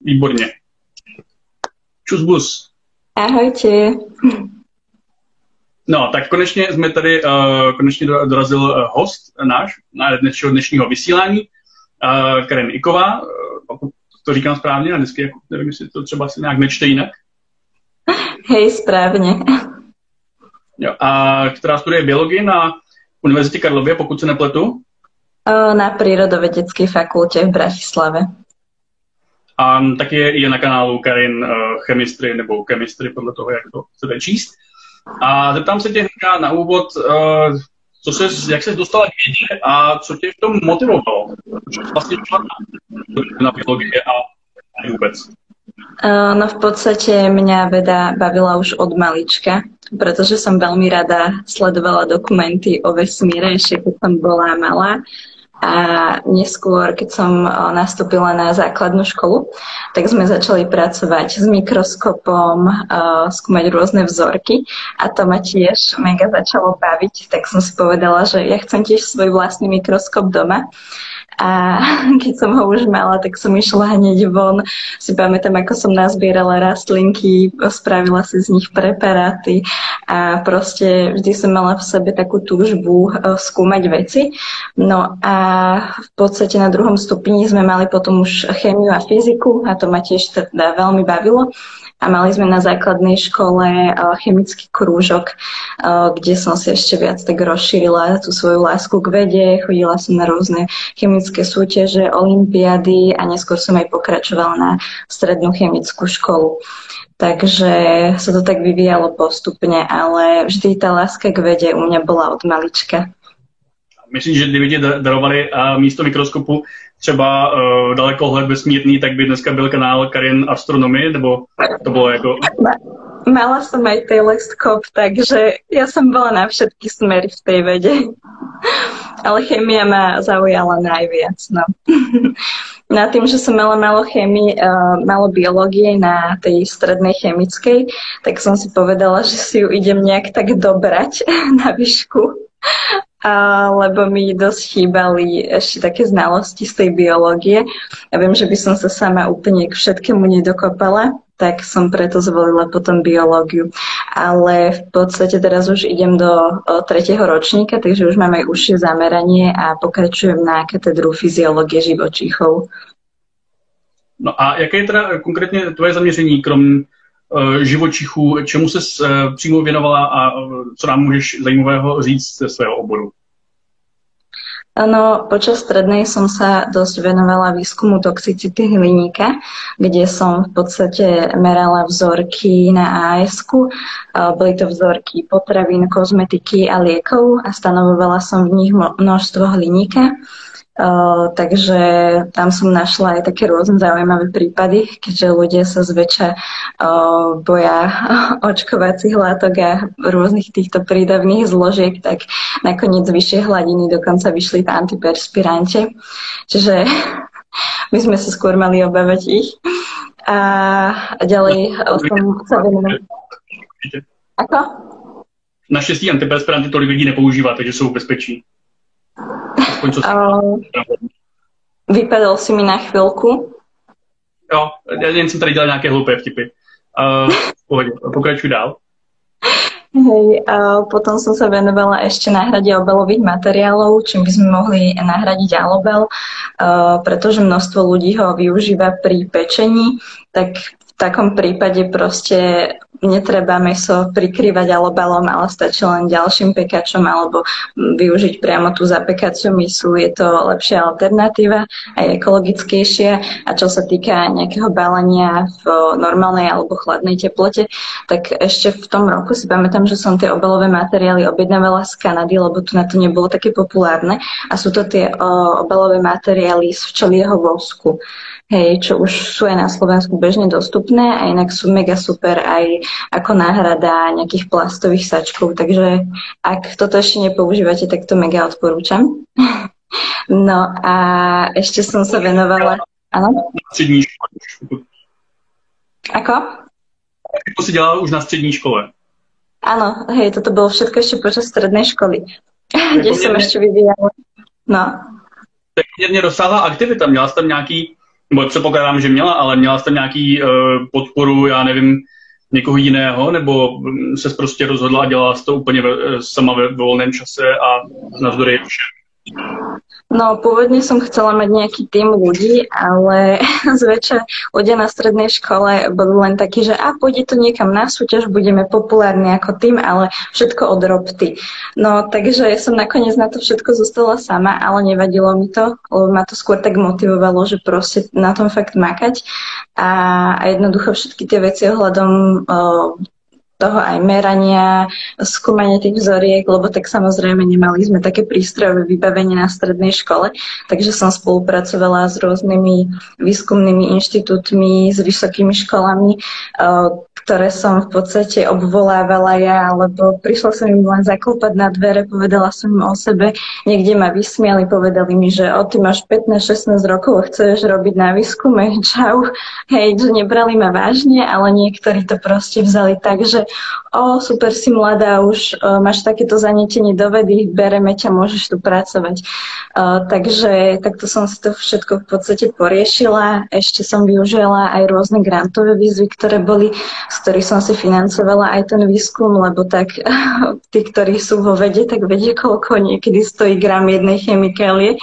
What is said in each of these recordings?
Výborně. Čus bus. Ahojte. No, tak konečně jsme tady, uh, konečně dorazil uh, host náš na dnešního, dnešního vysílání, uh, Karen Iková, pokud to říkám správně, a dnesky, jako, nevím, jestli to třeba se nějak nečte jinak. Hej, správně. Jo, a která studuje biologii na Univerzitě Karlově, pokud se nepletu? Na Prírodovedeckej fakulte v Bratislave. A taky je, na kanálu Karin uh, Chemistry nebo Chemistry, podle toho, jak to chcete číst. A zeptám se tě na úvod, uh, co ses, jak jsi dostala k vědě a co tě v tom motivovalo? Vlastně na biologii a vůbec? No v podstate mňa veda bavila už od malička, pretože som veľmi rada sledovala dokumenty o vesmíre ešte keď som bola malá. A neskôr, keď som nastúpila na základnú školu, tak sme začali pracovať s mikroskopom, skúmať rôzne vzorky a to ma tiež mega začalo baviť, tak som si povedala, že ja chcem tiež svoj vlastný mikroskop doma. A keď som ho už mala, tak som išla hneď von. Si pamätám, ako som nazbierala rastlinky, spravila si z nich preparáty a proste vždy som mala v sebe takú túžbu e, skúmať veci. No a v podstate na druhom stupni sme mali potom už chémiu a fyziku a to ma tiež teda veľmi bavilo a mali sme na základnej škole eh, chemický krúžok, eh, kde som si ešte viac tak rozšírila tú svoju lásku k vede, chodila som na rôzne chemické súťaže, olimpiady a neskôr som aj pokračovala na strednú chemickú školu. Takže sa to tak vyvíjalo postupne, ale vždy tá láska k vede u mňa bola od malička. Myslím, že kdyby ti darovali místo mikroskopu třeba uh, dalekohled vesmírný, tak by dneska byl kanál Karin Astronomy, nebo to bylo jako... Mala som aj teleskop, takže ja som bola na všetky smery v tej vede. Ale chemia ma zaujala najviac. No. na tým, že som mala malo chemii, uh, malo biológie na tej strednej chemickej, tak som si povedala, že si ju idem nejak tak dobrať na výšku lebo mi dosť chýbali ešte také znalosti z tej biológie. Ja viem, že by som sa sama úplne k všetkému nedokopala, tak som preto zvolila potom biológiu. Ale v podstate teraz už idem do tretieho ročníka, takže už mám aj užšie zameranie a pokračujem na katedru fyziológie živočíchov. No a jaké je teda konkrétně tvoje zaměření, krom uh, živočichů, čemu se uh, přímo věnovala a uh, co nám můžeš zajímavého říct ze svého oboru? Áno, počas strednej som sa dosť venovala výskumu toxicity hliníka, kde som v podstate merala vzorky na as. Boli to vzorky potravín, kozmetiky a liekov a stanovovala som v nich množstvo hliníka. Uh, takže tam som našla aj také rôzne zaujímavé prípady, keďže ľudia sa zväčša uh, boja očkovacích látok a rôznych týchto prídavných zložiek, tak nakoniec vyššie hladiny dokonca vyšli v antiperspirante. Čiže my sme sa skôr mali obávať ich. A, a ďalej som sa venovala. Ako? Naštěstí antiperspiranty tolik lidí nepoužívá, takže jsou v bezpečí. Aspoň co uh, vypadal si mi na chvilku. Jo, já jen jsem tady dělal nějaké hloupé vtipy. Uh, pohodě, pokračuj dál. Hej, a potom som sa venovala ešte náhrade obelových materiálov, čím by sme mohli nahradiť alobel, pretože množstvo ľudí ho využíva pri pečení, tak v takom prípade proste netreba meso prikrývať alobalom, ale stačí len ďalším pekačom alebo využiť priamo tú zapekaciu misu. Je to lepšia alternatíva, aj ekologickejšia. A čo sa týka nejakého balenia v normálnej alebo chladnej teplote, tak ešte v tom roku si pamätám, že som tie obalové materiály objednávala z Kanady, lebo tu na to nebolo také populárne. A sú to tie obalové materiály z včelieho vosku hej, čo už sú aj na Slovensku bežne dostupné a inak sú mega super aj ako náhrada nejakých plastových sačkov, takže ak toto ešte nepoužívate, tak to mega odporúčam. No a ešte som sa venovala... Škole. Ako? To si dělala už na střední škole. Áno, hej, toto bolo všetko ešte počas strednej školy, kde som ešte vyvíjala. No. To je poměrně rozsáhlá aktivita. Měla jsi tam nějaký nebo předpokládám, že měla, ale měla jste nějaký uh, podporu, já nevím, někoho jiného, nebo se prostě rozhodla a dělala to úplně sama ve volném čase a navzdory všem? No, pôvodne som chcela mať nejaký tým ľudí, ale zväčša ľudia na strednej škole boli len takí, že a pôjde to niekam na súťaž, budeme populárni ako tým, ale všetko od ropty. No, takže som nakoniec na to všetko zostala sama, ale nevadilo mi to, lebo ma to skôr tak motivovalo, že proste na tom fakt makať. A, a jednoducho všetky tie veci ohľadom toho aj merania, skúmania tých vzoriek, lebo tak samozrejme nemali sme také prístrojové vybavenie na strednej škole, takže som spolupracovala s rôznymi výskumnými inštitútmi, s vysokými školami, ktoré som v podstate obvolávala ja, lebo prišla som im len zaklopať na dvere, povedala som im o sebe, niekde ma vysmiali, povedali mi, že o, ty máš 15-16 rokov, chceš robiť na výskume, čau, hej, že nebrali ma vážne, ale niektorí to proste vzali tak, že o, super si mladá, už o, máš takéto zanietenie do vedy, bereme ťa, môžeš tu pracovať. O, takže takto som si to všetko v podstate poriešila, ešte som využila aj rôzne grantové výzvy, ktoré boli z ktorých som si financovala aj ten výskum, lebo tak tí, ktorí sú vo vede, tak vedie, koľko niekedy stojí gram jednej chemikálie.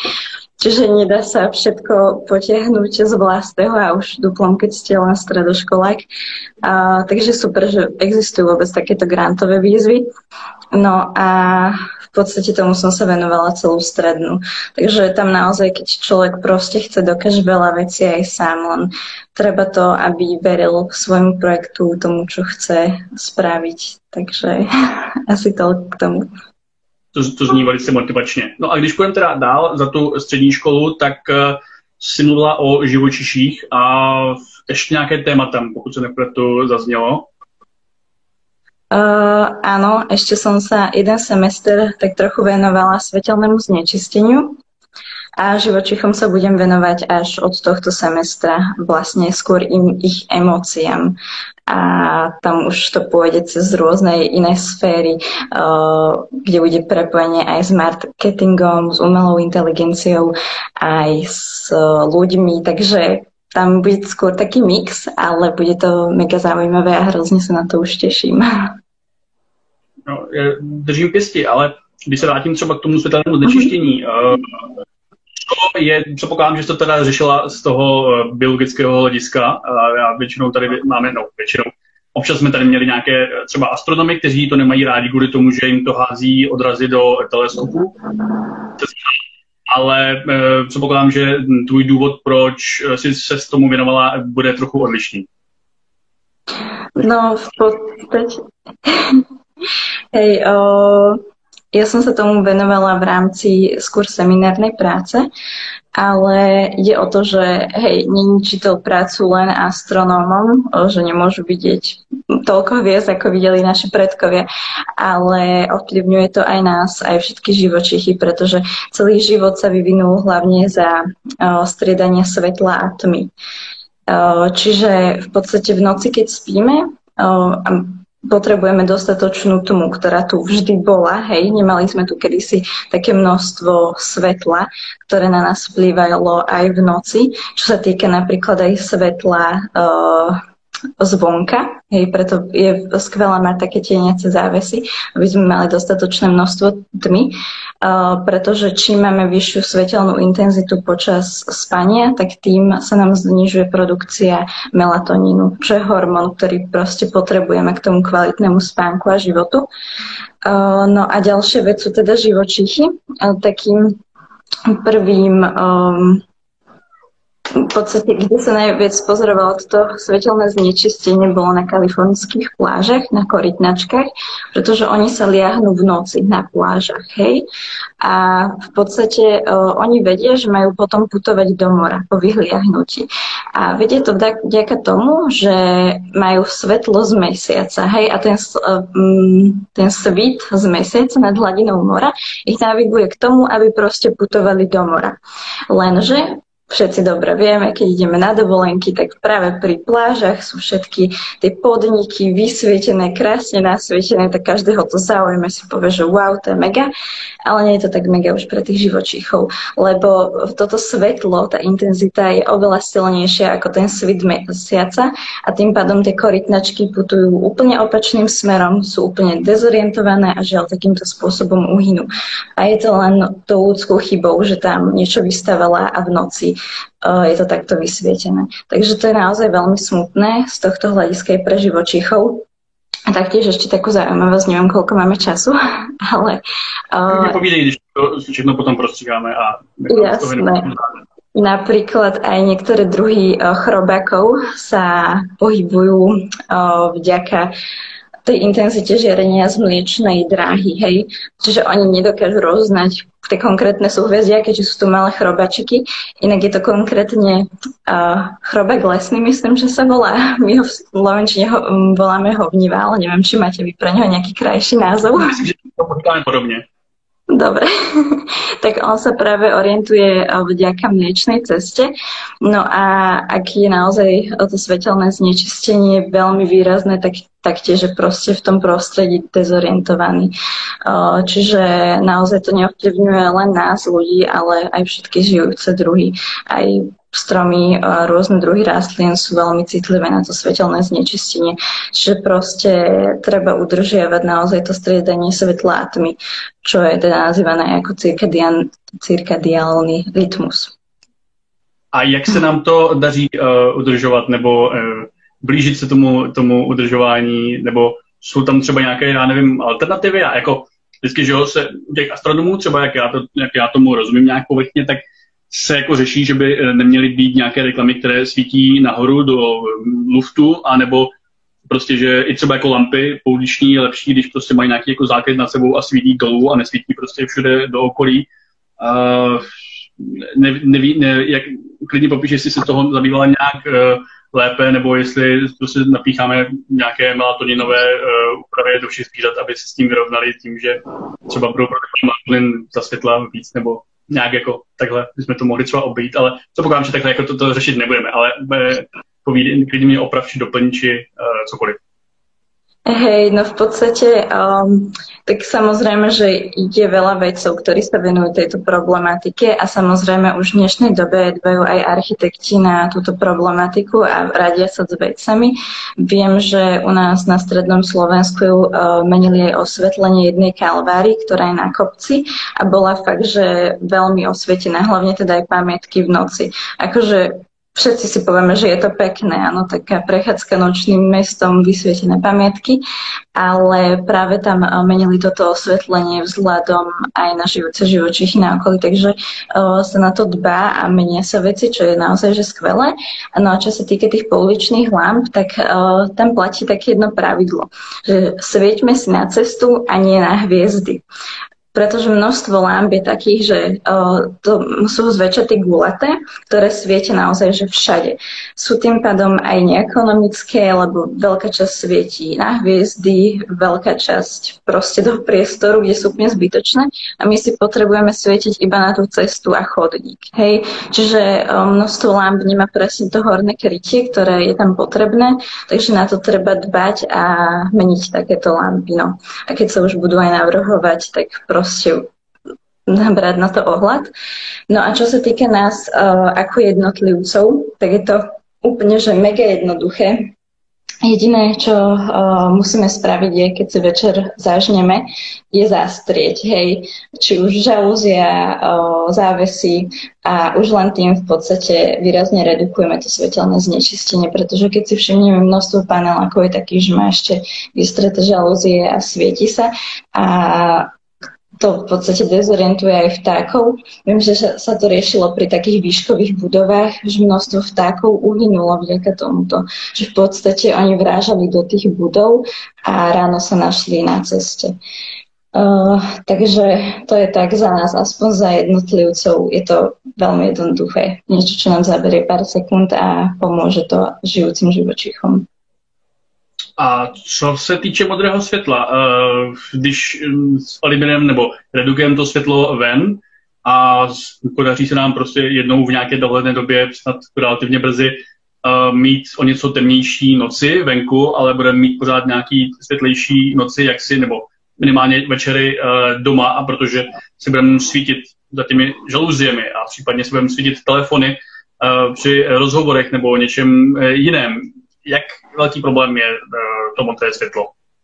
Čiže nedá sa všetko potiahnuť z vlastného a už duplom, keď ste len stredoškolák. A, takže super, že existujú vôbec takéto grantové výzvy. No a v podstate tomu som sa venovala celú strednú. Takže tam naozaj, keď človek proste chce, dokáže veľa vecí aj sám, len treba to, aby veril svojmu projektu, tomu, čo chce spraviť. Takže asi to k tomu. To, to zní velice motivačně. No a když půjdeme teda dál za tu střední školu, tak uh, si mluvila o živočiších a ještě nějaké téma tam, pokud se nepletu, zaznělo. Uh, áno, ešte som sa jeden semester tak trochu venovala svetelnému znečisteniu a živočichom sa budem venovať až od tohto semestra, vlastne skôr im ich emóciám. A tam už to pôjde cez rôzne iné sféry, uh, kde bude prepojenie aj s marketingom, s umelou inteligenciou, aj s ľuďmi, takže tam bude skôr taký mix, ale bude to mega zaujímavé a hrozně se na to už těším. No, držím pěsti, ale když se vrátím třeba k tomu světelnému znečištění, uh, to je, předpokládám, že to teda řešila z toho uh, biologického hlediska. Já většinou tady máme, no většinou, občas jsme tady měli nějaké třeba astronomy, kteří to nemají rádi kvůli tomu, že jim to hází odrazy do teleskopu. Ale předpokládám, že tvůj důvod, proč si se s tomu věnovala, bude trochu odlišný. No, v podstatě Hej, o, ja som sa tomu venovala v rámci skôr seminárnej práce, ale ide o to, že hej, neničí to prácu len astronómom, že nemôžu vidieť toľko hviezd, ako videli naši predkovia, ale ovplyvňuje to aj nás, aj všetky živočichy, pretože celý život sa vyvinul hlavne za o, striedanie svetla a tmy. O, čiže v podstate v noci, keď spíme, potrebujeme dostatočnú tmu, ktorá tu vždy bola. Hej, nemali sme tu kedysi také množstvo svetla, ktoré na nás vplývalo aj v noci, čo sa týka napríklad aj svetla uh, zvonka, hej, preto je skvelé mať také tieniace závesy, aby sme mali dostatočné množstvo tmy, pretože čím máme vyššiu svetelnú intenzitu počas spania, tak tým sa nám znižuje produkcia melatonínu, čo je hormón, ktorý proste potrebujeme k tomu kvalitnému spánku a životu. No a ďalšia vec sú teda živočichy. Uh, takým prvým um, v podstate, kde sa najviac pozorovalo toto svetelné znečistenie, bolo na kalifornských plážach, na korytnačkách, pretože oni sa liahnú v noci na plážach, hej. A v podstate uh, oni vedia, že majú potom putovať do mora po vyhliahnutí. A vedia to vďaka tomu, že majú svetlo z mesiaca, hej, a ten, uh, ten svit z mesiaca nad hladinou mora ich naviguje k tomu, aby proste putovali do mora. Lenže všetci dobre vieme, keď ideme na dovolenky, tak práve pri plážach sú všetky tie podniky vysvietené, krásne nasvietené, tak každého to zaujíme, si povie, že wow, to je mega, ale nie je to tak mega už pre tých živočíchov, lebo toto svetlo, tá intenzita je oveľa silnejšia ako ten svit mesiaca a tým pádom tie korytnačky putujú úplne opačným smerom, sú úplne dezorientované a žiaľ takýmto spôsobom uhynú. A je to len tou ľudskou chybou, že tam niečo vystavala a v noci je to takto vysvietené. Takže to je naozaj veľmi smutné z tohto hľadiska pre živočíchov. A taktiež ešte takú zaujímavosť, neviem, koľko máme času, ale... Uh, Povídej, když to všechno potom prostříháme a... Jasné. Napríklad aj niektoré druhy chrobákov sa pohybujú vďaka tej intenzite žiarenia z mliečnej dráhy, hej. Čiže oni nedokážu roznať tie konkrétne súhvezdia, keďže sú tu malé chrobačiky. Inak je to konkrétne uh, chrobak lesný, myslím, že sa volá. My ho v Slovenčine ho, um, voláme hovniva, ale neviem, či máte vy pre neho nejaký krajší názov. Myslím, že to podobne. Dobre, tak on sa práve orientuje vďaka mliečnej ceste. No a ak je naozaj to svetelné znečistenie veľmi výrazné, tak taktiež je proste v tom prostredí dezorientovaný. Čiže naozaj to neovplyvňuje len nás, ľudí, ale aj všetky žijúce druhy. Aj stromy a rôzne druhy rastlín sú veľmi citlivé na to svetelné znečistenie. Čiže proste treba udržiavať naozaj to striedanie svetla a tmy, čo je teda nazývané ako cirkadian, cirkadiálny rytmus. A jak se nám to daří uh, udržovat, nebo uh, blížit se tomu, tomu udržování, nebo jsou tam třeba nějaké, já nevím, alternativy? Já jako vždycky, že jo, se těch astronomů třeba, jak já, to, jak já tomu rozumím nějak povrchně, tak se jako řeší, že by eh, neměly být nějaké reklamy, které svítí nahoru do eh, luftu, anebo prostě, že i třeba jako lampy pouliční je lepší, když prostě mají nějaký jako zákaz nad sebou a svítí dolů a nesvítí prostě všude do okolí. Uh, ne, neví, ne, jak, klidně popíš, jestli se toho zabývala nějak uh, lépe, nebo jestli prostě napícháme nějaké melatoninové uh, úpravy do všech zvířat, aby se s tím vyrovnali tím, že třeba budou produkovat za světla víc, nebo nějak jako takhle bychom to mohli třeba obejít, ale co pokud, že takhle jako to, to řešit nebudeme, ale eh, povídej, klidně mě oprav, či doplň, či uh, cokoliv. Hej, no v podstate, um, tak samozrejme, že je veľa vedcov, ktorí sa venujú tejto problematike a samozrejme už v dnešnej dobe dbajú aj architekti na túto problematiku a radia sa s vedcami. Viem, že u nás na strednom Slovensku uh, menili aj osvetlenie jednej kalváry, ktorá je na kopci a bola fakt, že veľmi osvietená, hlavne teda aj pamätky v noci. Akože všetci si povieme, že je to pekné, áno, taká prechádzka nočným mestom, vysvietené pamiatky, ale práve tam eh, menili toto osvetlenie vzhľadom aj na žijúce živočichy na okolí, takže uh, sa na to dbá a menia sa veci, čo je naozaj že skvelé. No a čo sa týka tých pouličných lamp, tak uh, tam platí také jedno pravidlo, že svieťme si na cestu a nie na hviezdy pretože množstvo lámp je takých, že to sú zväčša tie gulaté, ktoré svietia naozaj že všade. Sú tým pádom aj neekonomické, lebo veľká časť svietí na hviezdy, veľká časť proste do priestoru, kde sú úplne zbytočné a my si potrebujeme svietiť iba na tú cestu a chodník. Hej? Čiže množstvo lámp nemá presne to horné krytie, ktoré je tam potrebné, takže na to treba dbať a meniť takéto lampy. No. A keď sa už budú aj navrhovať, tak proste proste brať na to ohľad. No a čo sa týka nás uh, ako jednotlivcov, tak je to úplne, že mega jednoduché. Jediné, čo uh, musíme spraviť je, keď si večer zažneme, je zastrieť, hej, či už žalúzia, uh, závesy a už len tým v podstate výrazne redukujeme to svetelné znečistenie, pretože keď si všimneme množstvo panelákov je taký, že má ešte vystreté žalúzie a svieti sa a to v podstate dezorientuje aj vtákov. Viem, že sa to riešilo pri takých výškových budovách, že množstvo vtákov uhynulo vďaka tomuto, že v podstate oni vrážali do tých budov a ráno sa našli na ceste. Uh, takže to je tak za nás, aspoň za jednotlivcov. Je to veľmi jednoduché. Niečo, čo nám zaberie pár sekúnd a pomôže to žijúcim živočíchom. A co se týče modrého světla, eh, když hm, eliminujeme nebo redukujeme to světlo ven, a podaří se nám prostě jednou v nějaké dohledné době, snad relativně brzy, uh, mít o něco temnější noci venku, ale budeme mít pořád nějaký světlejší noci, jaksi, nebo minimálně večery uh, doma, a protože si budeme svítit za těmi žaluziemi a případně si budeme svítit telefony při rozhovorech nebo něčem jiném. Jak velký problém je uh, to moté světlo,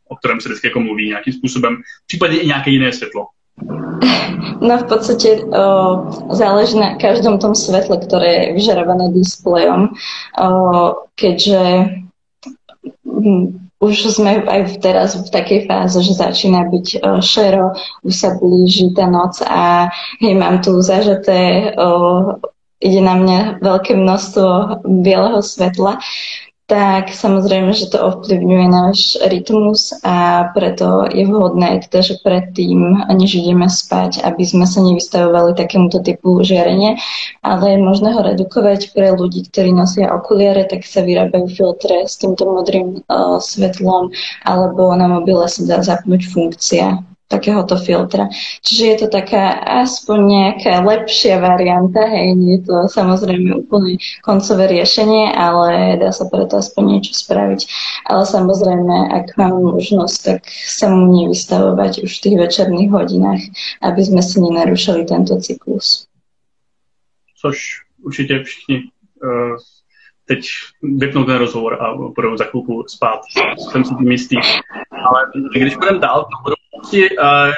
o kterém se vždycky jako mluví nějakým způsobem, případně i nějaké jiné světlo? No v podstate o, záleží na každom tom svetle, ktoré je vyžarované displejom, o, keďže hm, už sme aj teraz v takej fáze, že začína byť o, šero, už sa blíži tá noc a hej, mám tu zažaté, o, ide na mňa veľké množstvo bieleho svetla, tak samozrejme, že to ovplyvňuje náš rytmus a preto je vhodné, teda, že predtým, než ideme spať, aby sme sa nevystavovali takémuto typu žiarenia, ale je možné ho redukovať pre ľudí, ktorí nosia okuliare, tak sa vyrábajú filtre s týmto modrým uh, svetlom, alebo na mobile sa dá zapnúť funkcia takéhoto filtra. Čiže je to taká aspoň nejaká lepšia varianta, hej, nie je to samozrejme úplne koncové riešenie, ale dá sa preto aspoň niečo spraviť. Ale samozrejme, ak mám možnosť, tak sa mu nevystavovať už v tých večerných hodinách, aby sme si nenarušili tento cyklus. Což určitě všichni uh, teď vypnou ten rozhovor a budou za chvilku spát. Jsem si tím jistý. Ale když budeme dál, to budou budoucnosti uh,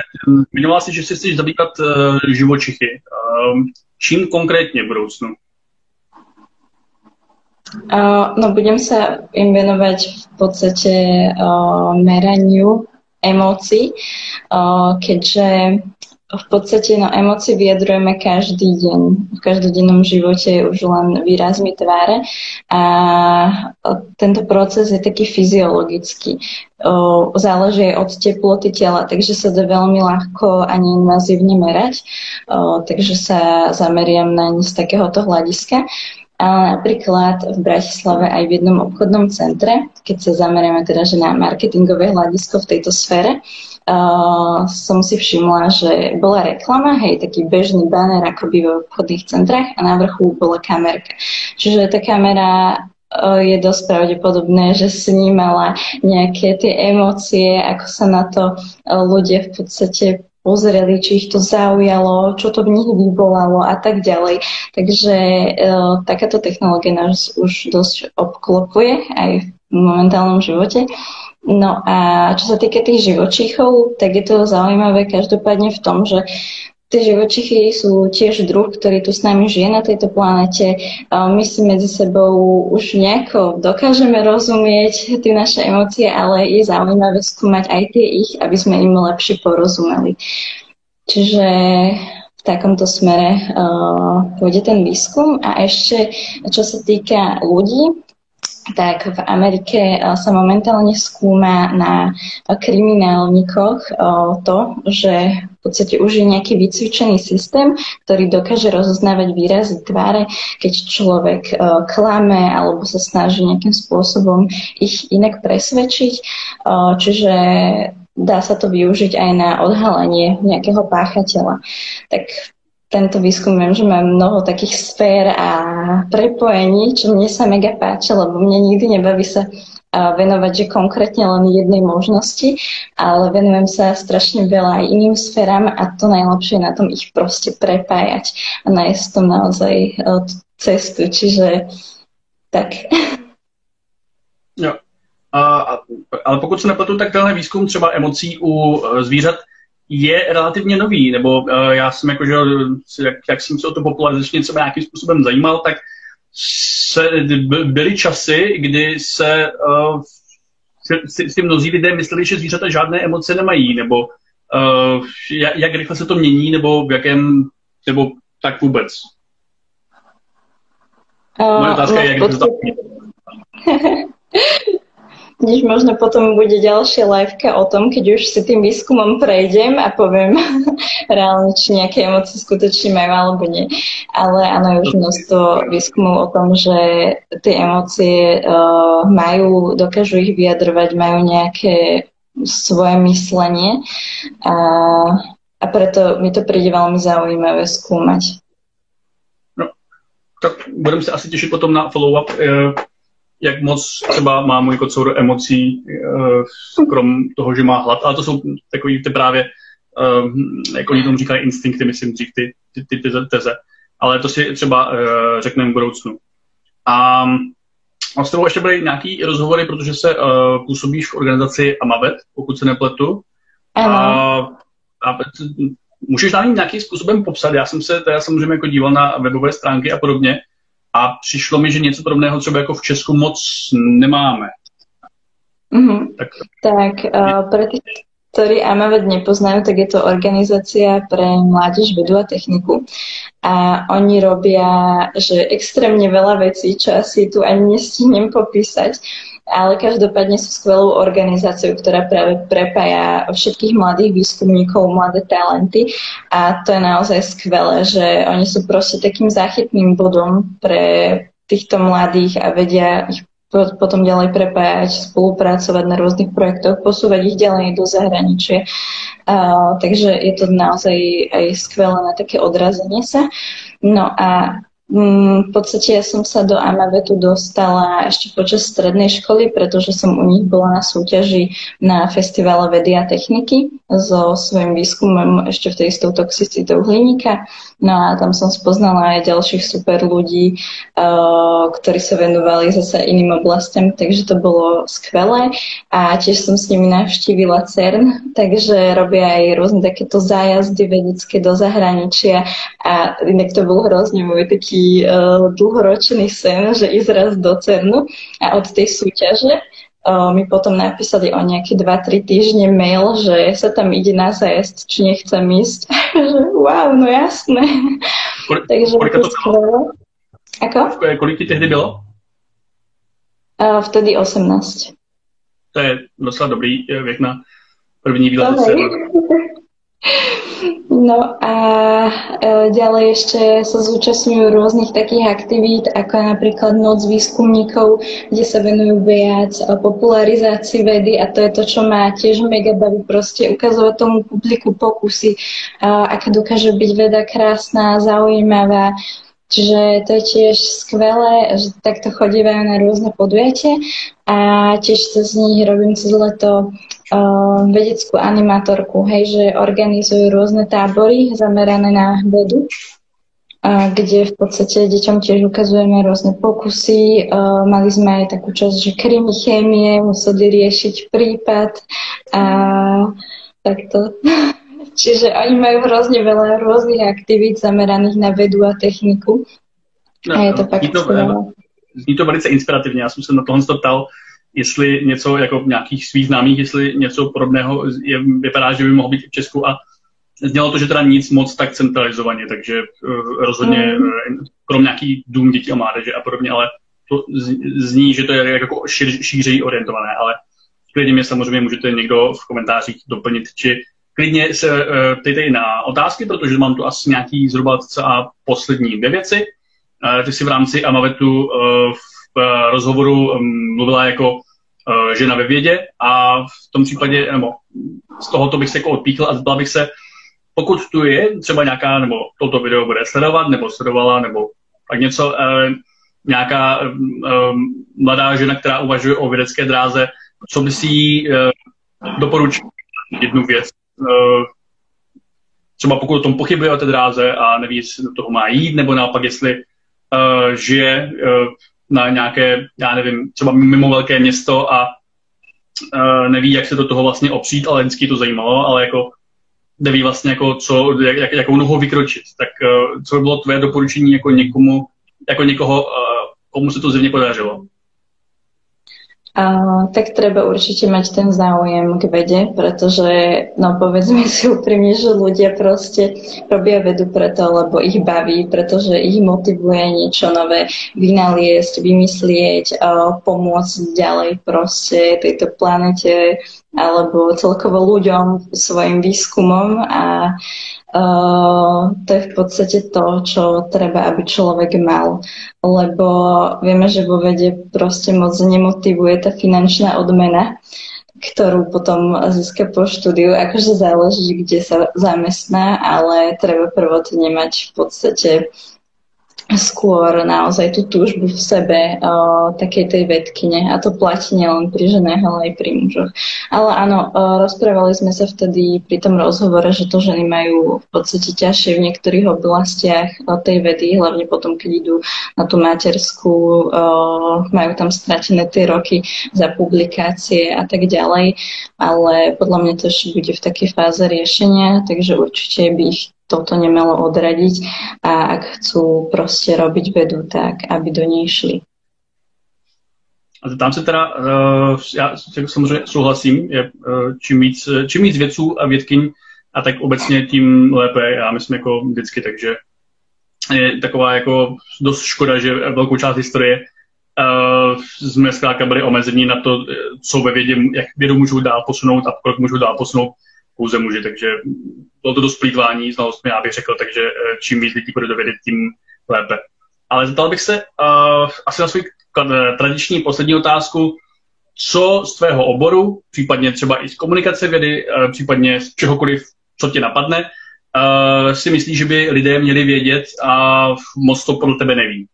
zmiňovala si, že si chceš zabývat uh, živočichy. Uh, čím konkrétne v budoucnu? Uh, no budem sa im venovať v podstate meraniu emócií, keďže v podstate no, emócie vyjadrujeme každý deň. V každodennom živote už len výrazmi tváre a tento proces je taký fyziologický. Záleží aj od teploty tela, takže sa dá veľmi ľahko ani invazívne merať, takže sa zameriam na z takéhoto hľadiska. Ale napríklad v Bratislave aj v jednom obchodnom centre, keď sa zameriame teda že na marketingové hľadisko v tejto sfére, uh, som si všimla, že bola reklama, hej, taký bežný banner akoby v obchodných centrách a na vrchu bola kamerka. Čiže tá kamera uh, je dosť pravdepodobné, že snímala nejaké tie emócie, ako sa na to uh, ľudia v podstate pozreli, či ich to zaujalo, čo to v nich vyvolalo a tak ďalej. Takže e, takáto technológia nás už dosť obklopuje aj v momentálnom živote. No a čo sa týka tých živočíchov, tak je to zaujímavé každopádne v tom, že tie živočichy sú tiež druh, ktorý tu s nami žije na tejto planete. My si medzi sebou už nejako dokážeme rozumieť tie naše emócie, ale je zaujímavé skúmať aj tie ich, aby sme im lepšie porozumeli. Čiže v takomto smere uh, pôjde ten výskum. A ešte, čo sa týka ľudí, tak v Amerike eh, sa momentálne skúma na kriminálnikoch eh, to, že v podstate už je nejaký vycvičený systém, ktorý dokáže rozoznávať výrazy tváre, keď človek eh, klame alebo sa snaží nejakým spôsobom ich inak presvedčiť. Čiže dá sa to využiť aj na odhalenie nejakého páchateľa. Tak tento výskum viem, že má mnoho takých sfér a prepojení, čo mne sa mega páči, lebo mne nikdy nebaví sa venovať, že konkrétne len jednej možnosti, ale venujem sa strašne veľa aj iným sférám a to najlepšie je na tom ich proste prepájať a nájsť tom naozaj e, cestu, čiže tak. Jo. A, ale pokud se nepletu, tak tenhle výzkum třeba emocí u e, zvířat je relativně nový, nebo uh, já jsem jako, že jak, jak jsem se o to popularizačně třeba nějakým způsobem zajímal, tak se, byly časy, kdy se uh, si, si mnozí lidé mysleli, že zvířata žádné emoce nemají, nebo uh, jak, jak rychle se to mění, nebo v jakém, nebo tak vůbec. Moje otázka no, je, jak to tam Než možno potom bude ďalšia liveka o tom, keď už si tým výskumom prejdem a poviem reálne, či nejaké emócie skutočne majú alebo nie. Ale áno, je už množstvo výskumov o tom, že tie emócie uh, majú, dokážu ich vyjadrovať, majú nejaké svoje myslenie. A a preto mi to príde veľmi zaujímavé skúmať. No, tak budeme se asi těšit potom na follow-up, eh, jak moc třeba má můj kocour emocí, eh, krom toho, že má hlad, ale to jsou takový ty právě, jak oni tomu říkají, instinkty, myslím, dřív ty, ty, ty, ty teze. Ale to si třeba řekneme v budoucnu. A a s tebou ještě byly nějaký rozhovory, protože se uh, působíš v organizaci Amavet, pokud se nepletu. Ano. A, a můžeš nám nějakým způsobem popsat? Já jsem se teda samozřejmě jako díval na webové stránky a podobně a přišlo mi, že něco podobného třeba jako v Česku moc nemáme. Mm-hmm. Tak, tak uh, pre tých, ktorí AMAVED nepoznajú, tak je to organizácia pre mládež, vedu a techniku. A oni robia, že extrémne veľa vecí, čo asi tu ani nestihnem popísať, ale každopádne sú skvelou organizáciou, ktorá práve prepája všetkých mladých výskumníkov, mladé talenty a to je naozaj skvelé, že oni sú proste takým záchytným bodom pre týchto mladých a vedia ich potom ďalej prepájať, spolupracovať na rôznych projektoch, posúvať ich ďalej do zahraničia. Uh, takže je to naozaj aj skvelé na také odrazenie sa. No a v podstate ja som sa do Amavetu dostala ešte počas strednej školy, pretože som u nich bola na súťaži na festivale vedy a techniky so svojím výskumom ešte v tej s tou toxicitou hliníka. No a tam som spoznala aj ďalších super ľudí, uh, ktorí sa venovali zase iným oblastiam, takže to bolo skvelé. A tiež som s nimi navštívila CERN, takže robia aj rôzne takéto zájazdy vedecké do zahraničia a inak to bol hrozne môj taký uh, dlhoročný sen, že ísť raz do CERNu a od tej súťaže uh, mi potom napísali o nejaké 2-3 týždne mail, že sa tam ide na zajazd, či nechcem ísť. wow, no jasné. Kol- Takže koľko to skvelé. Ako? Kolik ti tehdy bylo? Uh, vtedy 18. To je docela dobrý věk na první výlet. No a e, ďalej ešte sa zúčastňujú rôznych takých aktivít, ako napríklad Noc výskumníkov, kde sa venujú viac popularizácii vedy a to je to, čo má tiež mega baví proste ukazovať tomu publiku pokusy, aká dokáže byť veda krásna, zaujímavá, Čiže to je tiež skvelé, že takto chodívajú na rôzne podujatie a tiež sa z nich robím cez leto vedeckú animátorku, hej, že organizujú rôzne tábory zamerané na vedu, kde v podstate deťom tiež ukazujeme rôzne pokusy. Mali sme aj takú časť, že krymy chémie, museli riešiť prípad a takto. Čiže oni majú hrozne veľa rôznych aktivít zameraných na vedu a techniku. No, a je to fakt to, zní to velice inspirativně. Já jsem se na tohle ptal, jestli něco jako nějakých svých známých, jestli něco podobného je, vypadá, že by mohlo být v Česku a znělo to, že teda nic moc tak centralizovaně, takže uh, rozhodně mm. uh, krom nějaký dům dětí a mládeže a podobně, ale to zní, že to je jako šíř, šířeji orientované, ale klidně mě samozřejmě můžete někdo v komentářích doplnit, či klidně se uh, ptejte i na otázky, protože mám tu asi nějaký zhruba a poslední dvě věci. Uh, ty si v rámci Amavetu uh, v rozhovoru um, mluvila jako uh, žena ve vědě a v tom případě, nebo z tohoto bych se jako odpíchl a zeptal bych se, pokud tu je třeba nějaká, nebo toto video bude sledovat, nebo sledovala, nebo tak něco, uh, nějaká mladá žena, která uvažuje o vědecké dráze, co by si jí doporučil jednu věc, Eh, třeba pokud o tom pochybuje o té dráze a neví, jestli do toho má jít, nebo naopak, jestli uh, žije uh, na nějaké, já nevím, třeba mimo velké město a uh, neví, jak se do toho vlastně opřít, ale vždycky to zajímalo, ale jako neví vlastně, jako co, jak, jakou nohou vykročit. Tak uh, co by bylo tvoje doporučení jako někomu, jako někoho, uh, komu se to zjevně podařilo? Uh, tak treba určite mať ten záujem k vede, pretože, no povedzme si úprimne, že ľudia proste robia vedu preto, lebo ich baví, pretože ich motivuje niečo nové vynaliesť, vymyslieť, uh, pomôcť ďalej proste tejto planete alebo celkovo ľuďom svojim výskumom a Uh, to je v podstate to, čo treba, aby človek mal. Lebo vieme, že vo vede proste moc nemotivuje tá finančná odmena. ktorú potom získa po štúdiu. Akože záleží, kde sa zamestná, ale treba prvotne mať v podstate skôr naozaj tú túžbu v sebe o, takej tej vedkine a to platí nielen pri ženách, ale aj pri mužoch. Ale áno, o, rozprávali sme sa vtedy pri tom rozhovore, že to ženy majú v podstate ťažšie v niektorých oblastiach o, tej vedy, hlavne potom, keď idú na tú materskú, o, majú tam stratené tie roky za publikácie a tak ďalej, ale podľa mňa to ešte bude v takej fáze riešenia, takže určite by ich toto nemalo odradiť a ak chcú proste robiť vedu, tak aby do nej šli. A tam se teda, uh, já samozřejmě souhlasím, je, uh, čím, víc, čím víc vědců a vědkyň, a tak obecně tím lépe, já myslím jako vždycky, takže je taková jako dost škoda, že velkou část historie uh, jsme zkrátka byli omezení na to, co ve vědě, jak vědu můžou dál posunout a pokrok můžou dál posunout pouze muži, takže bylo to dost plýtvání znalostmi, já bych řekl, takže eh, čím víc lidí bude dovědět, tím lépe. Ale zeptal bych se uh, asi na svou eh, tradiční poslední otázku, co z tvého oboru, případně třeba i z komunikace vědy, uh, případně z čehokoliv, co tě napadne, uh, si myslíš, že by lidé měli vědět a moc to podle tebe neví?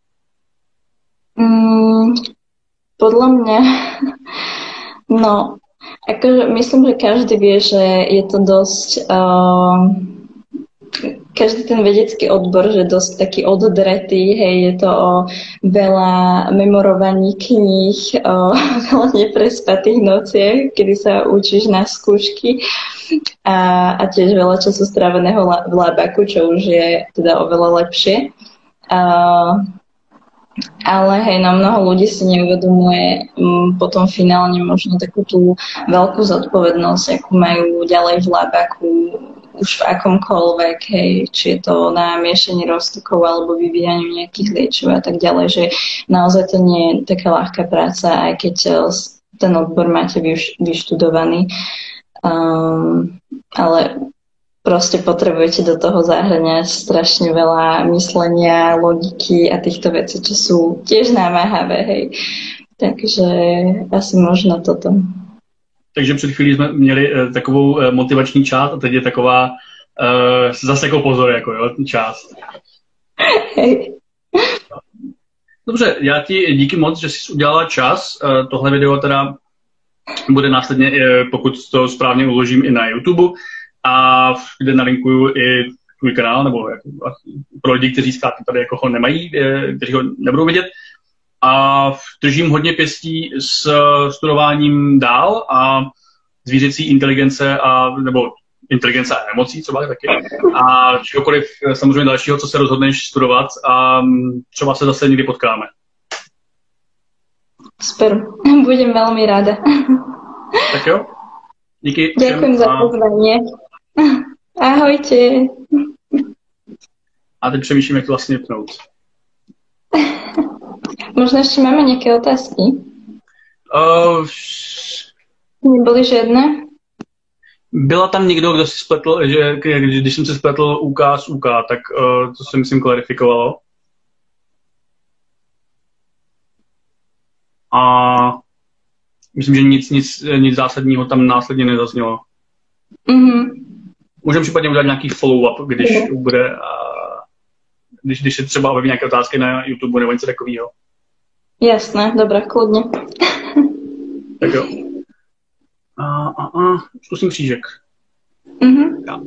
Mm, podľa mňa, no, Akože myslím, že každý vie, že je to dosť... Uh, každý ten vedecký odbor, že dosť taký oddretý, hej, je to o veľa memorovaní kníh, o veľa neprespatých nociach, kedy sa učíš na skúšky a, a tiež veľa času stráveného v labaku, čo už je teda oveľa lepšie. Uh, ale hej, no mnoho ľudí si neuvedomuje m, mm, potom finálne možno takú tú veľkú zodpovednosť, akú majú ďalej v labaku, už v akomkoľvek, hej, či je to na miešanie roztokov alebo vyvíjaniu nejakých liečiv a tak ďalej, že naozaj to nie je taká ľahká práca, aj keď e, ten odbor máte vyš, vyštudovaný. Um, ale proste potrebujete do toho zahrňať strašne veľa myslenia, logiky a týchto vecí, čo sú tiež námahavé, hej. Takže asi možno toto. Takže před chvílí jsme měli uh, takovou uh, motivační část a teď je taková uh, zase jako pozor, jako jo, část. Hej. Dobře, já ti díky moc, že jsi udělala čas. Uh, tohle video teda bude následně, uh, pokud to správně uložím, i na YouTube a kde nalinkuju i tvůj kanál, nebo jako, pro lidi, kteří zkrátka tady jako ho nemají, eh, kteří ho nebudou vidět. A držím hodně pěstí s studováním dál a zvířecí inteligence a, nebo inteligence a emocí třeba taky a čehokoliv eh, samozřejmě dalšího, co se rozhodneš studovat a mm, třeba se zase někdy potkáme. Super, budem velmi ráda. Tak jo, díky. Děkuji za pozvání. Ahojte. A teď přemýšlím, jak to vlastně pnout. Možno ešte máme nejaké otázky? Uh, Neboli žiadne? Byla tam někdo, kdo si spletl, že když jsem si spletl UK s UK, tak uh, to se myslím klarifikovalo. A myslím, že nic, nic, nic zásadního tam následně nezaznělo. Mm-hmm. Můžeme případně udělat nějaký follow-up, když mm. bude, když, když se třeba objeví nějaké otázky na YouTube nebo něco takového. Jasné, dobré, kludně. tak jo. A, a, a, zkusím křížek. Mm-hmm. Ja.